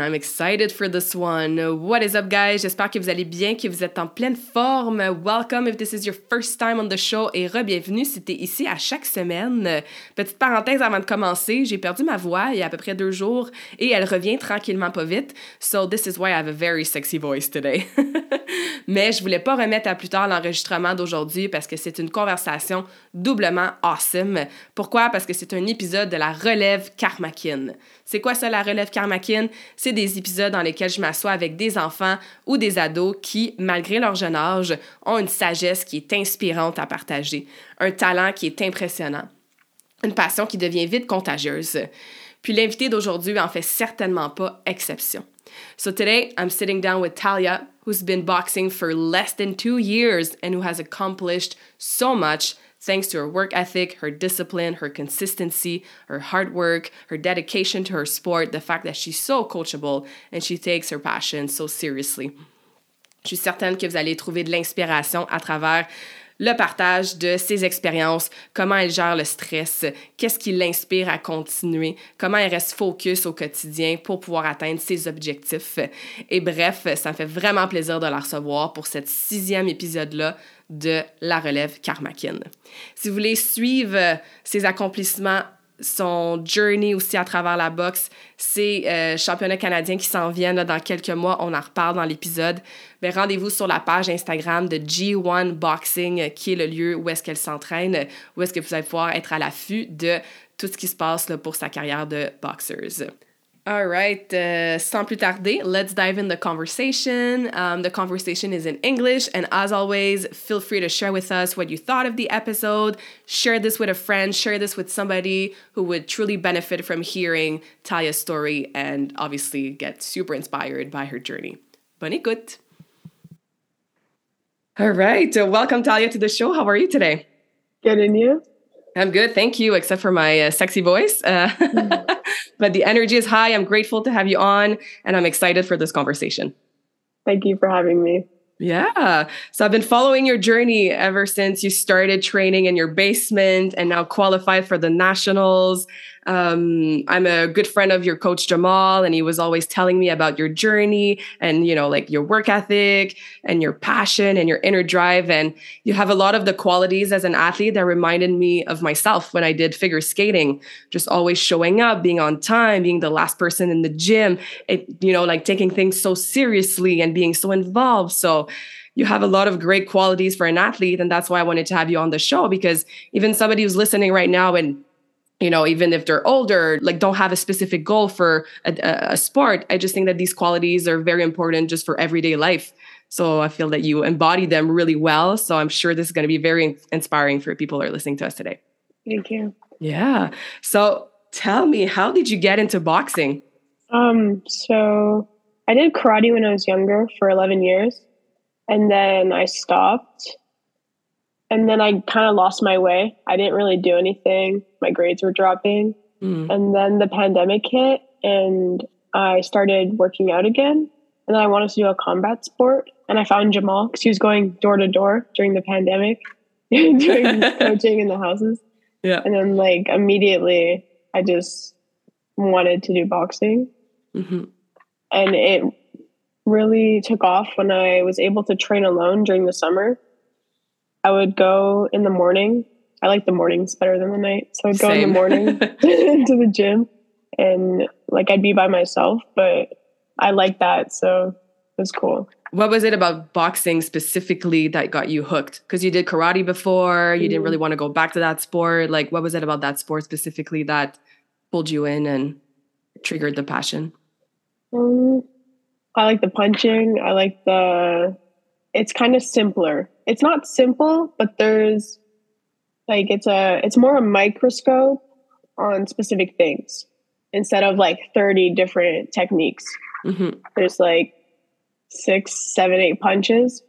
I'm excited for this one. What is up, guys? J'espère que vous allez bien, que vous êtes en pleine forme. Welcome if this is your first time on the show et re-bienvenue si t'es ici à chaque semaine. Petite parenthèse avant de commencer, j'ai perdu ma voix il y a à peu près deux jours et elle revient tranquillement pas vite. So this is why I have a very sexy voice today. Mais je voulais pas remettre à plus tard l'enregistrement d'aujourd'hui parce que c'est une conversation doublement awesome. Pourquoi? Parce que c'est un épisode de la relève Karmakin. C'est quoi ça, la relève Karmakin? C'est des épisodes dans lesquels je m'assois avec des enfants ou des ados qui, malgré leur jeune âge, ont une sagesse qui est inspirante à partager, un talent qui est impressionnant, une passion qui devient vite contagieuse. Puis l'invité d'aujourd'hui en fait certainement pas exception. So today, I'm sitting down with Talia, who's been boxing for less than two years and who has accomplished so much thanks to her work ethic, her discipline, her consistency, her hard work, her dedication to her sport, the fact that she's so coachable and she takes her passion so seriously. Je suis certaine que vous allez trouver de l'inspiration à travers le partage de ses expériences, comment elle gère le stress, qu'est-ce qui l'inspire à continuer, comment elle reste focus au quotidien pour pouvoir atteindre ses objectifs. Et bref, ça me fait vraiment plaisir de la recevoir pour cet sixième épisode-là de la relève Karmakin. Si vous voulez suivre ses accomplissements son journey aussi à travers la boxe, c'est euh, championnat canadien qui s'en vient dans quelques mois. On en reparle dans l'épisode. Mais rendez-vous sur la page Instagram de G1 Boxing, qui est le lieu où est-ce qu'elle s'entraîne, où est-ce que vous allez pouvoir être à l'affût de tout ce qui se passe pour sa carrière de boxeuse. All right, uh, sans plus tarder, let's dive in the conversation. Um, the conversation is in English, and as always, feel free to share with us what you thought of the episode. Share this with a friend, share this with somebody who would truly benefit from hearing Talia's story and obviously get super inspired by her journey. Bonne écoute. All right, uh, welcome Talia to the show. How are you today? Good, and you? I'm good, thank you, except for my uh, sexy voice. Uh, but the energy is high. I'm grateful to have you on, and I'm excited for this conversation. Thank you for having me. Yeah. So I've been following your journey ever since you started training in your basement and now qualified for the nationals. Um, I'm a good friend of your coach Jamal, and he was always telling me about your journey and you know, like your work ethic and your passion and your inner drive. And you have a lot of the qualities as an athlete that reminded me of myself when I did figure skating. Just always showing up, being on time, being the last person in the gym. It, you know, like taking things so seriously and being so involved. So you have a lot of great qualities for an athlete and that's why i wanted to have you on the show because even somebody who's listening right now and you know even if they're older like don't have a specific goal for a, a, sport. I just think that these qualities are very important just for everyday life. So i feel that you embody them really well. So i'm sure this is going to be very inspiring for people who are listening to us today. Thank you. Yeah. So tell me how did you get into boxing? Um so i did karate when i was younger for 11 years and then i stopped and then I kind of lost my way. I didn't really do anything. My grades were dropping. Mm. And then the pandemic hit and I started working out again. And then I wanted to do a combat sport. And I found Jamal because he was going door to door during the pandemic, doing coaching in the houses. Yeah. And then, like, immediately I just wanted to do boxing. Mm-hmm. And it really took off when I was able to train alone during the summer I would go in the morning. I like the mornings better than the night. So I'd go Same. in the morning to the gym and like I'd be by myself, but I like that. So it was cool. What was it about boxing specifically that got you hooked? Because you did karate before, you mm didn't really want to go back to that sport. Like, what was it about that sport specifically that pulled you in and triggered the passion? Um, I like the punching. I like the. It's kind of simpler. It's not simple, but there's like it's a it's more a microscope on specific things instead of like 30 different techniques. Mm-hmm. There's like six, seven, eight punches.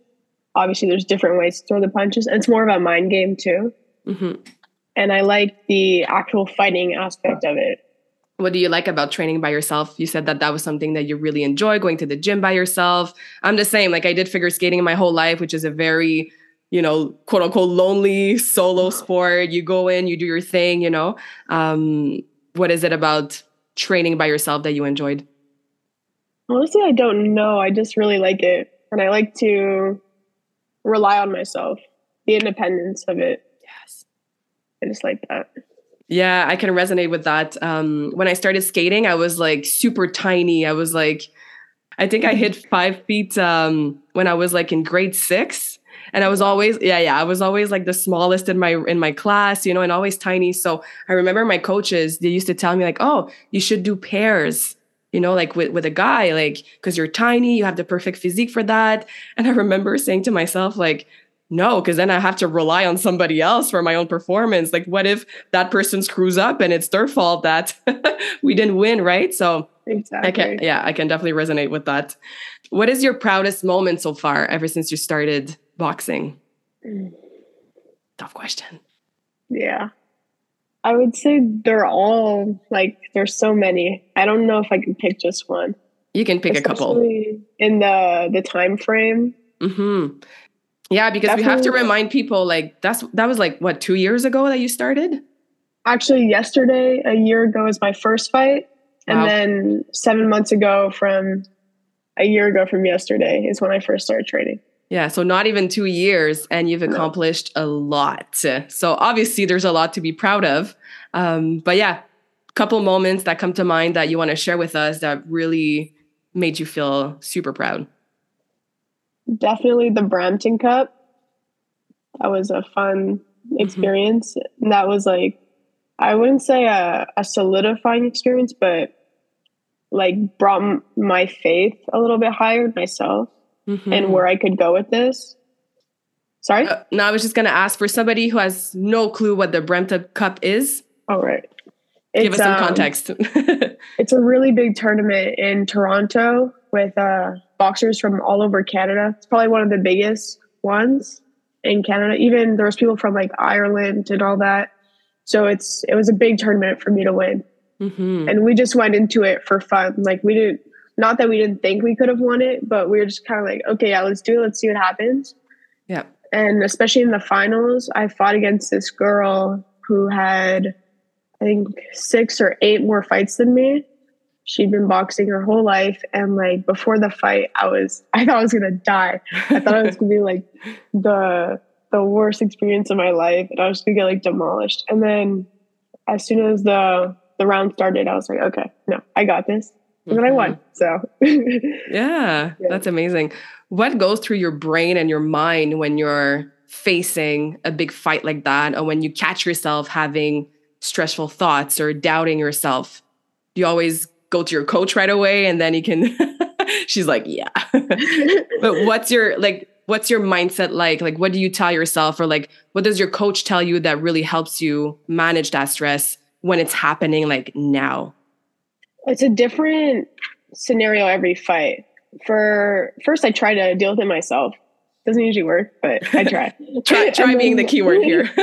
Obviously, there's different ways to throw the punches, and it's more of a mind game too. Mm-hmm. And I like the actual fighting aspect of it. What do you like about training by yourself? You said that that was something that you really enjoy going to the gym by yourself. I'm the same. Like I did figure skating in my whole life, which is a very, you know, quote unquote lonely solo sport. You go in, you do your thing, you know. Um, what is it about training by yourself that you enjoyed? Honestly, I don't know. I just really like it. And I like to rely on myself, the independence of it. Yes. I just like that. Yeah, I can resonate with that. Um, when I started skating, I was like super tiny. I was like, I think I hit five feet um, when I was like in grade six. And I was always, yeah, yeah, I was always like the smallest in my in my class, you know, and always tiny. So I remember my coaches, they used to tell me like, oh, you should do pairs, you know, like with, with a guy, like, because you're tiny, you have the perfect physique for that. And I remember saying to myself, like, no, because then I have to rely on somebody else for my own performance. Like, what if that person screws up and it's their fault that we didn't win, right? So Exactly. I can, yeah, I can definitely resonate with that. What is your proudest moment so far, ever since you started boxing? Tough question. Yeah. I would say they're all like there's so many. I don't know if I can pick just one. You can pick a couple. In the the time frame. hmm Yeah, because we have to remind people like that's that was like what two years ago that you started. Actually, yesterday, a year ago, was my first fight, and Wow. then seven months ago, from a year ago from yesterday, is when I first started training. Yeah, so not even two years, and you've No. accomplished a lot. So obviously, there's a lot to be proud of. Um, but yeah, couple moments that come to mind that you want to share with us that really made you feel super proud. Definitely the Brampton Cup. That was a fun experience. And that was like, I wouldn't say a, a solidifying experience, but like brought m- my faith a little bit higher in myself Mhm. and where I could go with this. Sorry? Uh, no, I was just gonna ask for somebody who has no clue what the Brampton Cup is. All right. Give us some um, context. It's a really big tournament in Toronto with uh, boxers from all over Canada. It's probably one of the biggest ones in Canada. Even there was people from like Ireland and all that. So it's it was a big tournament for me to win. hmm And we just went into it for fun. Like we didn't not that we didn't think we could have won it, but we were just kind of like, okay, yeah, let's do it. Let's see what happens. Yeah. And especially in the finals, I fought against this girl who had, I think, six or eight more fights than me. She'd been boxing her whole life. And like before the fight, I was, I thought I was going to die. I thought it was going to be like the, the worst experience of my life. And I was going to get like demolished. And then as soon as the, the round started, I was like, okay, no, I got this. And then I won. So Yeah, Yeah. that's amazing. What goes through your brain and your mind when you're facing a big fight like that, or when you catch yourself having stressful thoughts or doubting yourself? Do you always go to your coach right away and then you can? She's like, yeah. but what's your like? What's your mindset like? Like, what do you tell yourself, or like, what does your coach tell you that really helps you manage that stress when it's happening like now? it's a different scenario every fight. For first, I try to deal with it myself. Doesn't usually work, but I try. Try, try And being the then- key word here.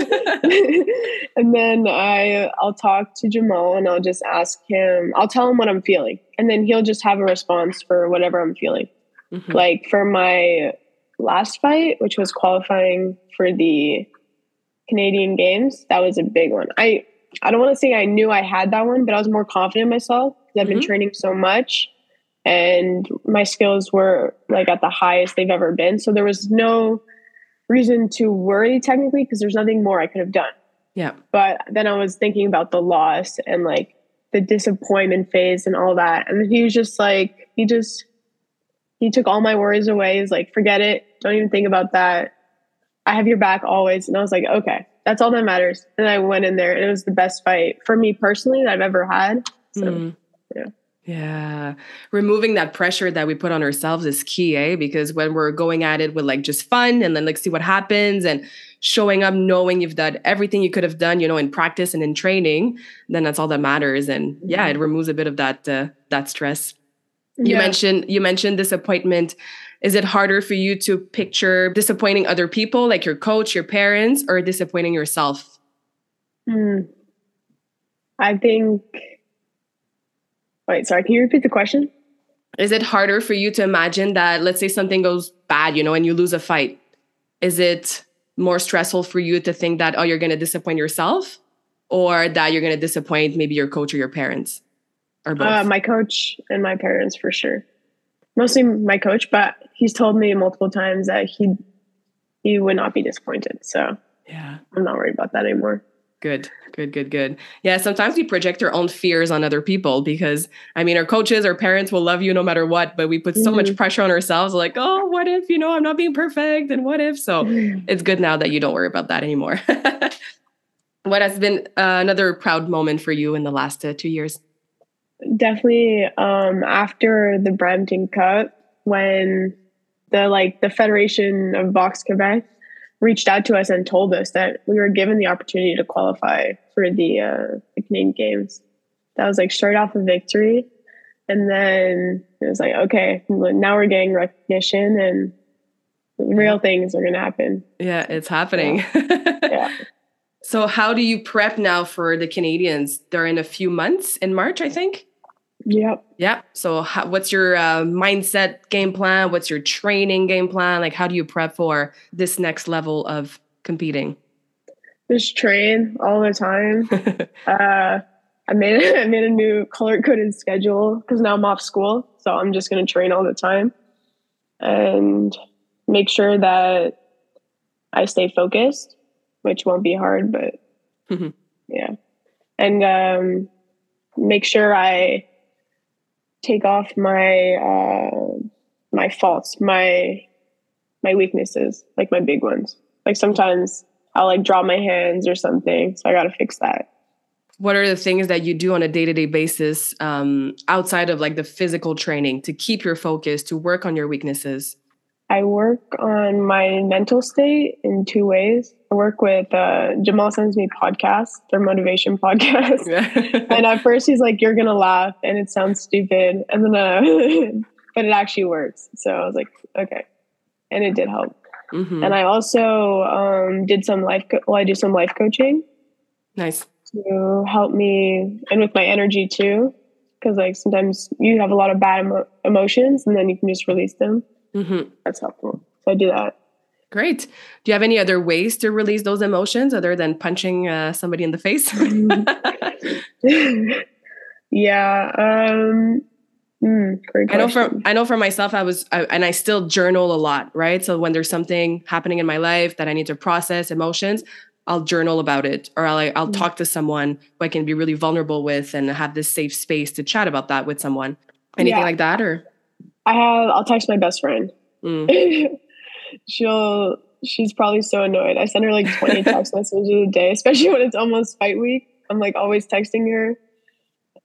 and then I I'll talk to Jamal and I'll just ask him. I'll tell him what I'm feeling, and then he'll just have a response for whatever I'm feeling. Mhm. Like for my last fight, which was qualifying for the Canadian Games, that was a big one. I I don't want to say I knew I had that one, but I was more confident in myself because I've been Mhm. training so much, and my skills were like at the highest they've ever been. So there was no reason to worry technically because there's nothing more I could have done. Yeah. But then I was thinking about the loss and like the disappointment phase and all that. And he was just like, he just, he took all my worries away. He's like, forget it. Don't even think about that. I have your back always. And I was like, okay, that's all that matters. And I went in there and it was the best fight for me personally that I've ever had. So Mm. yeah. Yeah. Removing that pressure that we put on ourselves is key, eh? Because when we're going at it with like just fun and then like see what happens and showing up knowing you've done everything you could have done, you know, in practice and in training, then that's all that matters. And yeah, it removes a bit of that uh, that stress. You Yeah. mentioned you mentioned disappointment. Is it harder for you to picture disappointing other people, like your coach, your parents, or disappointing yourself? Hmm. I think. Wait, sorry. Can you repeat the question? Is it harder for you to imagine that, let's say something goes bad, you know, and you lose a fight? Is it more stressful for you to think that, oh, you're going to disappoint yourself or that you're going to disappoint maybe your coach or your parents or both? Uh, my coach and my parents for sure. Mostly my coach, but he's told me multiple times that he he would not be disappointed. So yeah. I'm not worried about that anymore. Good, good, good, good. Yeah, sometimes we project our own fears on other people because, I mean, our coaches, our parents will love you no matter what, but we put so much pressure on ourselves like, oh, what if, you know, I'm not being perfect and what if? So it's good now that you don't worry about that anymore. what has been uh, another proud moment for you in the last uh, two years? Definitely um, after the Brampton Cup, when the like the Federation of Box Quebec reached out to us and told us that we were given the opportunity to qualify for the uh, the Canadian Games. That was like straight off a victory, and then it was like, okay, now we're getting recognition and real things are going to happen. Yeah, it's happening. Yeah. So, how do you prep now for the Canadians? They're in a few months in March, I think. Yep. Yeah. So, how, what's your uh, mindset game plan? What's your training game plan? Like, how do you prep for this next level of competing? Just train all the time. uh, I made I made a new color coded schedule because now I'm off school, so I'm just going to train all the time and make sure that I stay focused, which won't be hard, but Mhm. yeah, and um, make sure I take off my uh, my faults, my my weaknesses, like my big ones. Like sometimes I'll like draw my hands or something, so I got to fix that. what are the things that you do on a day-to-day basis um, outside of like the physical training to keep your focus to work on your weaknesses I work on my mental state in two ways. I work with uh, Jamal sends me podcasts, their motivation podcast. and at first he's like, "You're gonna laugh," and it sounds stupid, and then, uh, but it actually works. So I was like, "Okay," and it did help. Mhm. And I also um, did some life. Co- well, I do some life coaching nice to help me, and with my energy too, because like sometimes you have a lot of bad emo- emotions, and then you can just release them. Hmm That's helpful. So I do that. great do you have any other ways to release those emotions other than punching uh, somebody in the face yeah. Um, mm, great I know for. I know for myself, I was I, and I still journal a lot, right? So when there's something happening in my life that I need to process emotions, I'll journal about it, or I'll I'll Mm. talk to someone who I can be really vulnerable with and have this safe space to chat about that with someone. Anything Yeah. like that, or I have. I'll text my best friend. Mm. She'll. She's probably so annoyed. I send her like twenty text messages a day, especially when it's almost fight week. I'm like always texting her,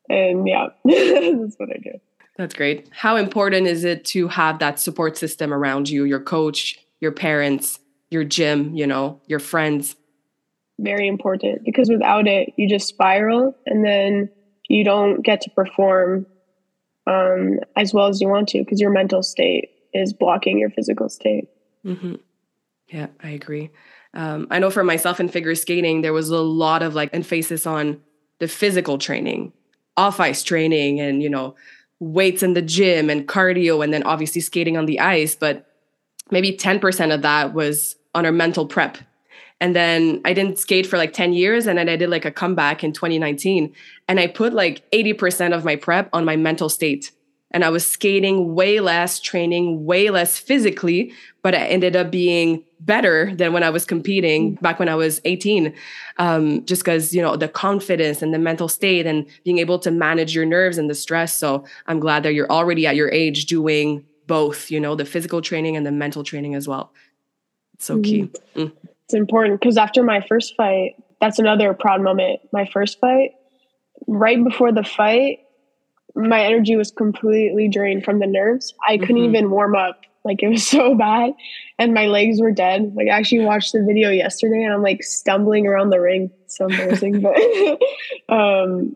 and yeah, that's what I do. that's great. How important is it to have that support system around you? Your coach, your parents, your gym, you know, your friends. Very important because without it, you just spiral, and then you don't get to perform um, as well as you want to because your mental state is blocking your physical state. hmm Yeah, I agree. Um, I know for myself in figure skating, there was a lot of like emphasis on the physical training, off ice training, and you know, weights in the gym and cardio, and then obviously skating on the ice. But maybe ten percent of that was on our mental prep. And then I didn't skate for like 10 years. And then I did like a comeback in 2019. And I put like 80% of my prep on my mental state. And I was skating way less, training way less physically, but I ended up being better than when I was competing back when I was 18. Um, just because, you know, the confidence and the mental state and being able to manage your nerves and the stress. So I'm glad that you're already at your age doing both, you know, the physical training and the mental training as well. It's so key. Mm. It's important because after my first fight, that's another proud moment. My first fight, right before the fight, my energy was completely drained from the nerves. I couldn't Mhm. even warm up. Like it was so bad. And my legs were dead. Like I actually watched the video yesterday and I'm like stumbling around the ring. It's so embarrassing. but um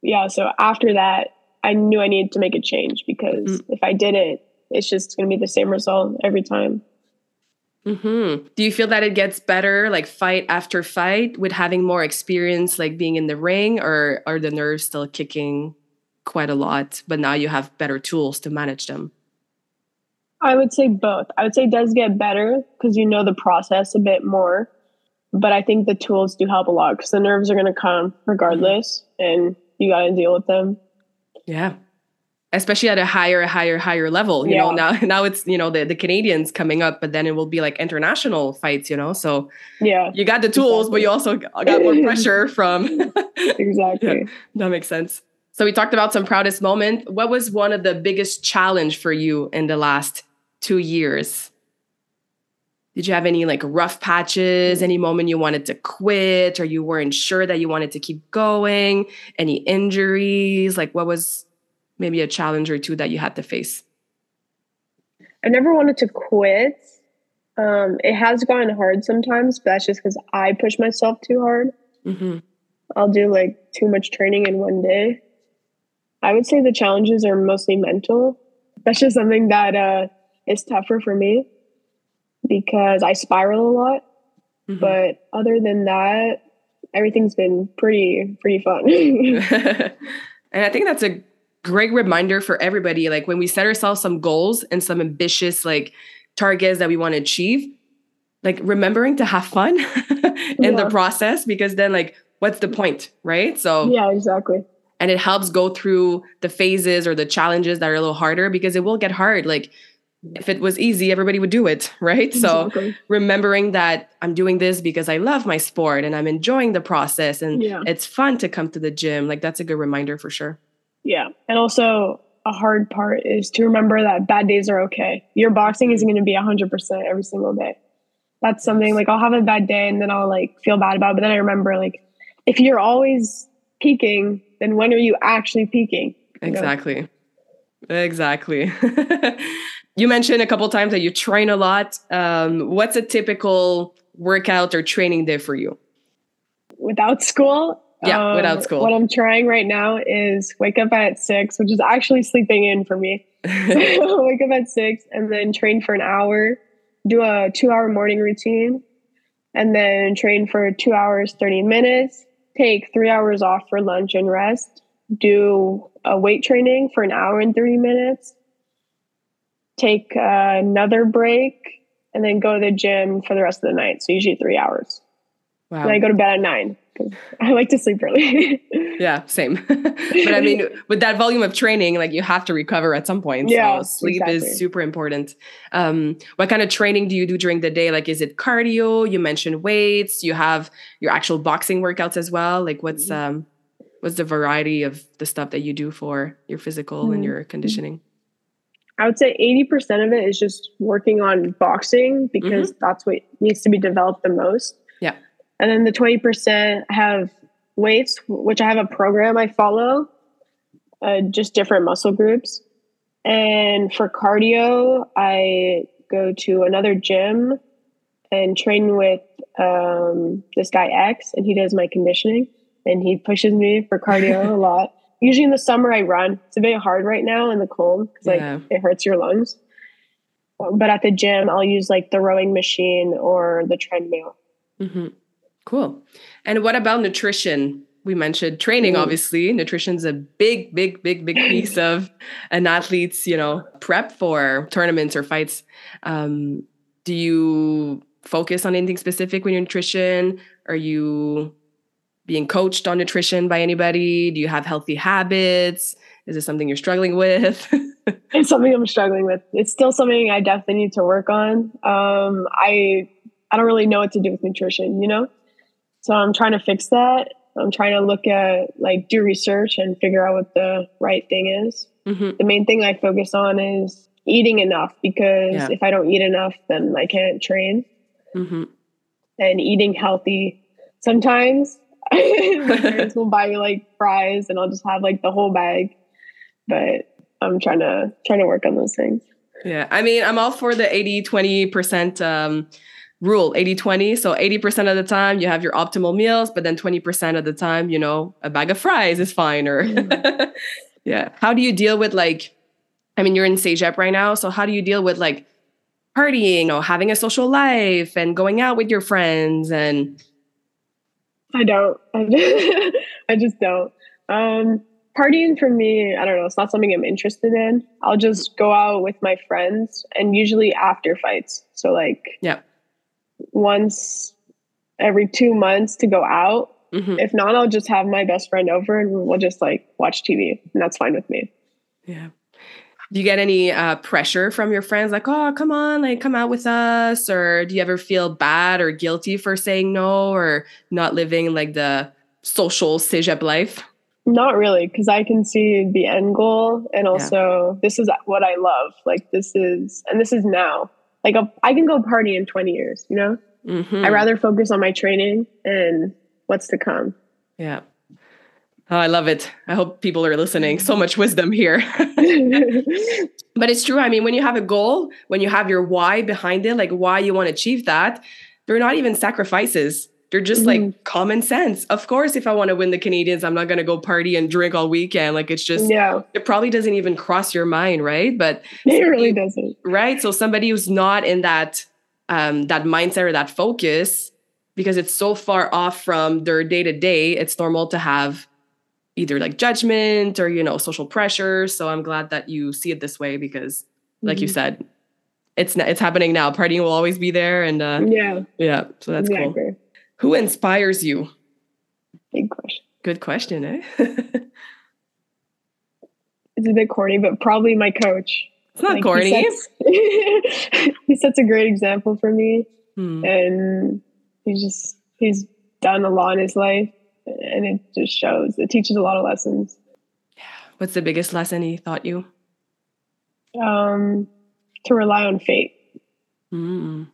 yeah, so after that I knew I needed to make a change because if I didn't, it's just gonna be the same result every time. Hmm Do you feel that it gets better, like fight after fight, with having more experience, like being in the ring, or are the nerves still kicking quite a lot? But now you have better tools to manage them. I would say both. I would say it does get better because you know the process a bit more. But I think the tools do help a lot because the nerves are going to come regardless and you got to deal with them. Yeah. Especially at a higher, higher, higher level. You know, now now it's, you know, the, the Canadians coming up, but then it will be like international fights, you know. So Yeah, you got the tools, but you also got more pressure from exactly. that makes sense. So we talked about some proudest moment. What was one of the biggest challenge for you in the last two years? Did you have any like rough patches? Any moment you wanted to quit or you weren't sure that you wanted to keep going? Any injuries? Like what was maybe a challenge or two that you had to face? I never wanted to quit. Um, it has gotten hard sometimes, but that's just because I push myself too hard. Mm-hmm. I'll do like too much training in one day. I would say the challenges are mostly mental. That's just something that uh, is tougher for me because I spiral a lot. Mm-hmm. But other than that, everything's been pretty pretty fun. and I think that's a great reminder for everybody. Like when we set ourselves some goals and some ambitious like targets that we want to achieve, like remembering to have fun in the process because then like what's the point, right? So yeah, exactly. and it helps go through the phases or the challenges that are a little harder because it will get hard. Like if it was easy, everybody would do it, right? So remembering that I'm doing this because I love my sport and I'm enjoying the process and Yeah. it's fun to come to the gym. Like that's a good reminder for sure. Yeah. And also a hard part is to remember that bad days are okay. Your boxing isn't going to be 100% every single day. That's something like I'll have a bad day and then I'll like feel bad about it. But then I remember like if you're always peaking, then when are you actually peaking? Know? Exactly. Exactly. you mentioned a couple times that you train a lot. Um, what's a typical workout or training day for you? Without school, Yeah, um, without school. What I'm trying right now is wake up at six, which is actually sleeping in for me. wake up at six and then train for an hour, do a two hour morning routine, and then train for two hours, 30 minutes, take three hours off for lunch and rest, do a weight training for an hour and 30 minutes, take uh, another break, and then go to the gym for the rest of the night. So usually three hours. Wow. And I go to bed at nine because I like to sleep early. Yeah, same. but I mean, with that volume of training, like you have to recover at some point. Yeah, so sleep exactly. is super important. Um, what kind of training do you do during the day? Like, is it cardio? You mentioned weights. You have your actual boxing workouts as well. Like, what's Mm-hmm. um, what's the variety of the stuff that you do for your physical and Mhm. your conditioning? I would say 80% of it is just working on boxing because that's what needs to be developed the most. And then the 20% have weights, which I have a program I follow, uh, just different muscle groups. And for cardio, I go to another gym and train with um, this guy X, and he does my conditioning and he pushes me for cardio a lot. Usually in the summer, I run. It's a bit hard right now in the cold because like Yeah. it hurts your lungs. But at the gym, I'll use like the rowing machine or the treadmill. hmm Cool. And what about nutrition? We mentioned training, Mm. obviously. Nutrition's a big, big, big, big piece of an athlete's, you know, prep for tournaments or fights. Um, do you focus on anything specific with your nutrition? Are you being coached on nutrition by anybody? Do you have healthy habits? Is it something you're struggling with? It's something I'm struggling with. It's still something I definitely need to work on. Um, I I don't really know what to do with nutrition, you know. So I'm trying to fix that. I'm trying to look at like do research and figure out what the right thing is. Mhm. The main thing I focus on is eating enough because Yeah. if I don't eat enough, then I can't train. Mhm. And eating healthy. Sometimes my parents will buy me like fries, and I'll just have like the whole bag. but I'm trying to trying to work on those things. Yeah. I mean, I'm all for the 80 20% um, rule 80 20. So 80% of the time you have your optimal meals, but then 20% of the time, you know, a bag of fries is fine. Or, mm. yeah. How do you deal with like, I mean, you're in CEGEP right now. So how do you deal with like partying, or having a social life and going out with your friends and I don't. I just don't. Um, partying for me, I don't know, it's not something I'm interested in. I'll just go out with my friends and usually after fights. So like yeah. Once every 2 months to go out. Mm-hmm. If not, I'll just have my best friend over and we'll just like watch TV and that's fine with me. Yeah do you get any uh, pressure from your friends like oh come on like come out with us or do you ever feel bad or guilty for saying no or not living like the social cégep life not really because i can see the end goal and also yeah. this is what i love like this is and this is now like a, I can go party in 20 years you know mm-hmm. i rather focus on my training and what's to come yeah Oh, I love it. I hope people are listening. So much wisdom here. but it's true. I mean, when you have a goal, when you have your why behind it, like why you want to achieve that, they're not even sacrifices. They're just mm-hmm. like common sense. Of course, if I want to win the Canadians, I'm not going to go party and drink all weekend. Like it's just, yeah. it probably doesn't even cross your mind, right? But it really doesn't. Right. So somebody who's not in that, um, that mindset or that focus, because it's so far off from their day to day, it's normal to have either like judgment or you know social pressure so i'm glad that you see it this way because like mm-hmm. you said it's it's happening now partying will always be there and uh yeah yeah so that's exactly. cool who inspires you big question good question eh it's a bit corny but probably my coach it's not like corny he sets, he sets, a great example for me hmm. and he's just he's done a lot in his life and it just shows. It teaches a lot of lessons. Yeah. What's the biggest lesson he taught you? Um, to rely on fate. Mm.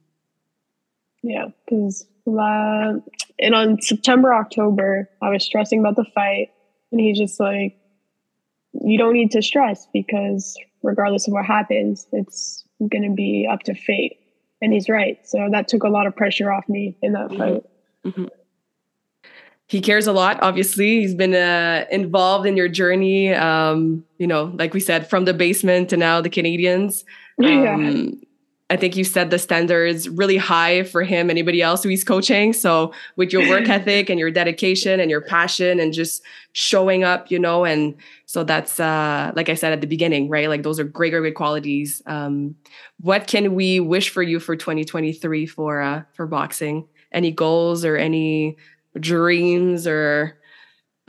Yeah, because uh, and on September, October, I was stressing about the fight, and he's just like, "You don't need to stress because regardless of what happens, it's going to be up to fate." And he's right. So that took a lot of pressure off me in that mm-hmm. fight. Mm-hmm he cares a lot obviously he's been uh, involved in your journey um, you know like we said from the basement to now the canadians um, yeah. I think you set the standards really high for him anybody else who he's coaching so with your work ethic and your dedication and your passion and just showing up you know and so that's uh, like i said at the beginning right like those are great great, great qualities um, what can we wish for you for 2023 for uh, for boxing any goals or any dreams or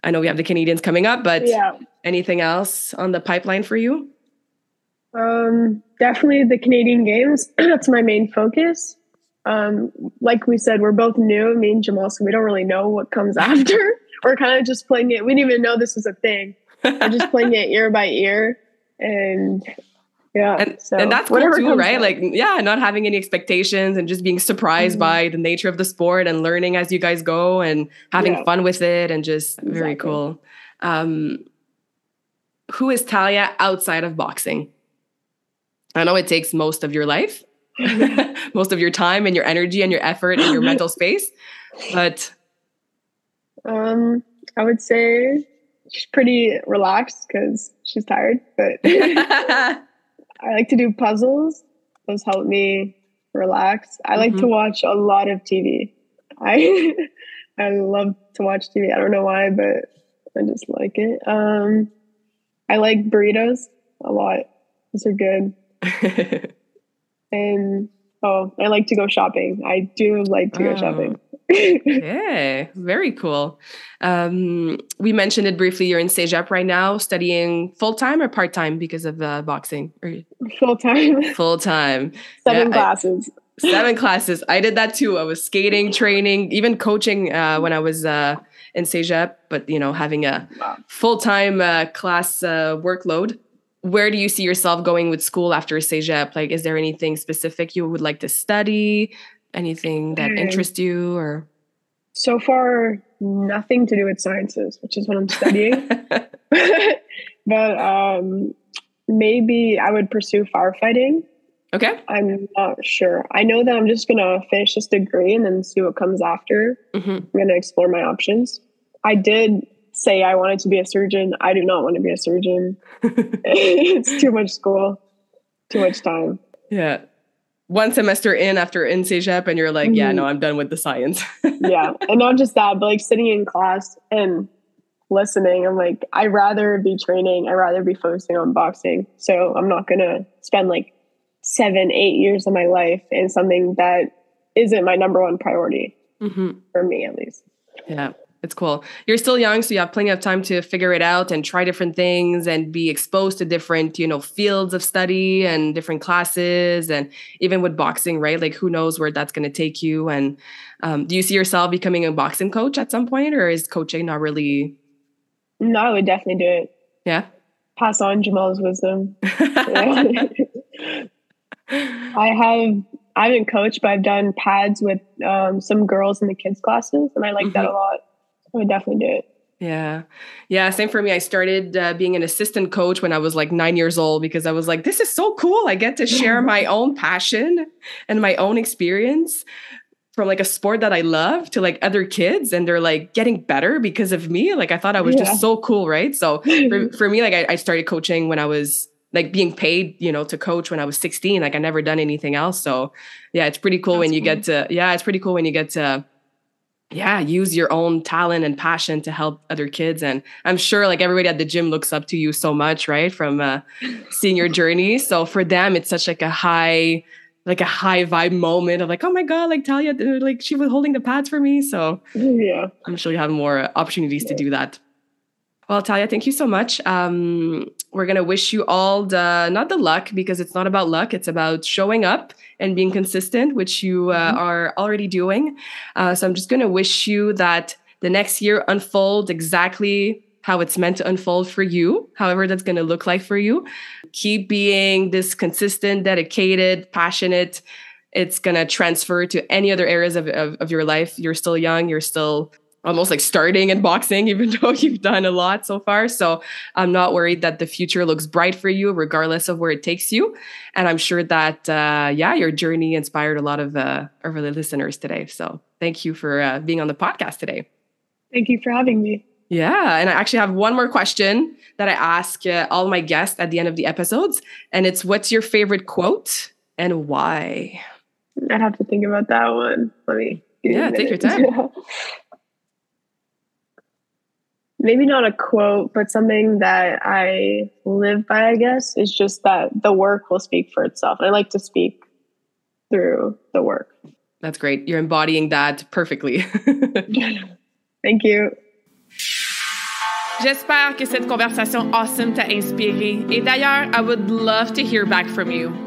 I know we have the Canadians coming up, but yeah. anything else on the pipeline for you? Um, definitely the Canadian Games. That's my main focus. Um, like we said, we're both new, me and Jamal, so we don't really know what comes after. we're kind of just playing it. We didn't even know this was a thing. We're just playing it ear by ear. And yeah. And, so and that's cool too, right? Like, yeah, not having any expectations and just being surprised mm-hmm. by the nature of the sport and learning as you guys go and having yeah. fun with it and just exactly. very cool. Um, who is Talia outside of boxing? I know it takes most of your life, most of your time and your energy and your effort and your mental space, but um, I would say she's pretty relaxed because she's tired, but I like to do puzzles. Those help me relax. I like mm-hmm. to watch a lot of TV. I I love to watch TV. I don't know why, but I just like it. Um, I like burritos a lot. Those are good. And oh, I like to go shopping. I do like to oh. go shopping yeah, very cool. Um, we mentioned it briefly. You're in CEGEP right now, studying full time or part time because of uh, boxing. Full time. Full time. Seven yeah, classes. I, seven classes. I did that too. I was skating, training, even coaching uh, when I was uh, in CEGEP. But you know, having a full time uh, class uh, workload. Where do you see yourself going with school after CEGEP? Like, is there anything specific you would like to study? anything that mm. interests you or so far nothing to do with sciences which is what i'm studying but um, maybe I would pursue firefighting. Okay. I'm not sure. I know that I'm just gonna finish this degree and then see what comes after. hmm I'm gonna explore my options. I did say I wanted to be a surgeon. I do not want to be a surgeon. it's too much school, too much time. Yeah. One semester in after in CEGEP, and you're like, yeah, Mhm. no, I'm done with the science. Yeah, and not just that, but like sitting in class and listening. I'm like, I'd rather be training. I'd rather be focusing on boxing. So I'm not gonna spend like seven, eight years of my life in something that isn't my number one priority hmm for me, at least. Yeah, it's cool. You're still young, so you have plenty of time to figure it out and try different things and be exposed to different, you know, fields of study and different classes. And even with boxing, right? Like, who knows where that's going to take you? And um, do you see yourself becoming a boxing coach at some point, or is coaching not really? No, I would definitely do it. Yeah. Pass on Jamal's wisdom. I have I haven't coached, but I've done pads with um, some girls in the kids classes, and I like that a lot. I would definitely do it. Yeah. Yeah. Same for me. I started uh, being an assistant coach when I was like nine years old because I was like, this is so cool. I get to share my own passion and my own experience from like a sport that I love to like other kids and they're like getting better because of me. Like I thought I was Yeah. just so cool. Right. So for, for me, like I, I started coaching when I was like being paid, you know, to coach when I was 16. Like I never done anything else. So yeah, it's pretty cool when That's you get to, yeah, it's pretty cool when you get to, yeah, use your own talent and passion to help other kids. And I'm sure like everybody at the gym looks up to you so much, right? From uh, seeing your journey. So for them, it's such like a high, like a high vibe moment of like, oh my God, like Talia, uh, like she was holding the pads for me. So yeah. I'm sure you have more opportunities to do that. Well, Talia, thank you so much. Um, we're gonna wish you all the not the luck because it's not about luck; it's about showing up and being consistent, which you uh, Mhm. are already doing. Uh, so I'm just gonna wish you that the next year unfolds exactly how it's meant to unfold for you, however that's gonna look like for you. Keep being this consistent, dedicated, passionate. It's gonna transfer to any other areas of, of, of your life. You're still young. You're still almost like starting in boxing, even though you've done a lot so far. So I'm not worried that the future looks bright for you, regardless of where it takes you. And I'm sure that, uh, yeah, your journey inspired a lot of, uh, of the listeners today. So thank you for uh, being on the podcast today. Thank you for having me. Yeah. And I actually have one more question that I ask uh, all my guests at the end of the episodes. And it's what's your favorite quote and why? I'd have to think about that one. Let me. give me a Yeah, take your minute. Maybe not a quote, but something that I live by, I guess, is just that the work will speak for itself. I like to speak through the work. That's great. You're embodying that perfectly. Thank you. J'espère que cette conversation awesome t'a inspiré. Et d'ailleurs, I would love to hear back from you.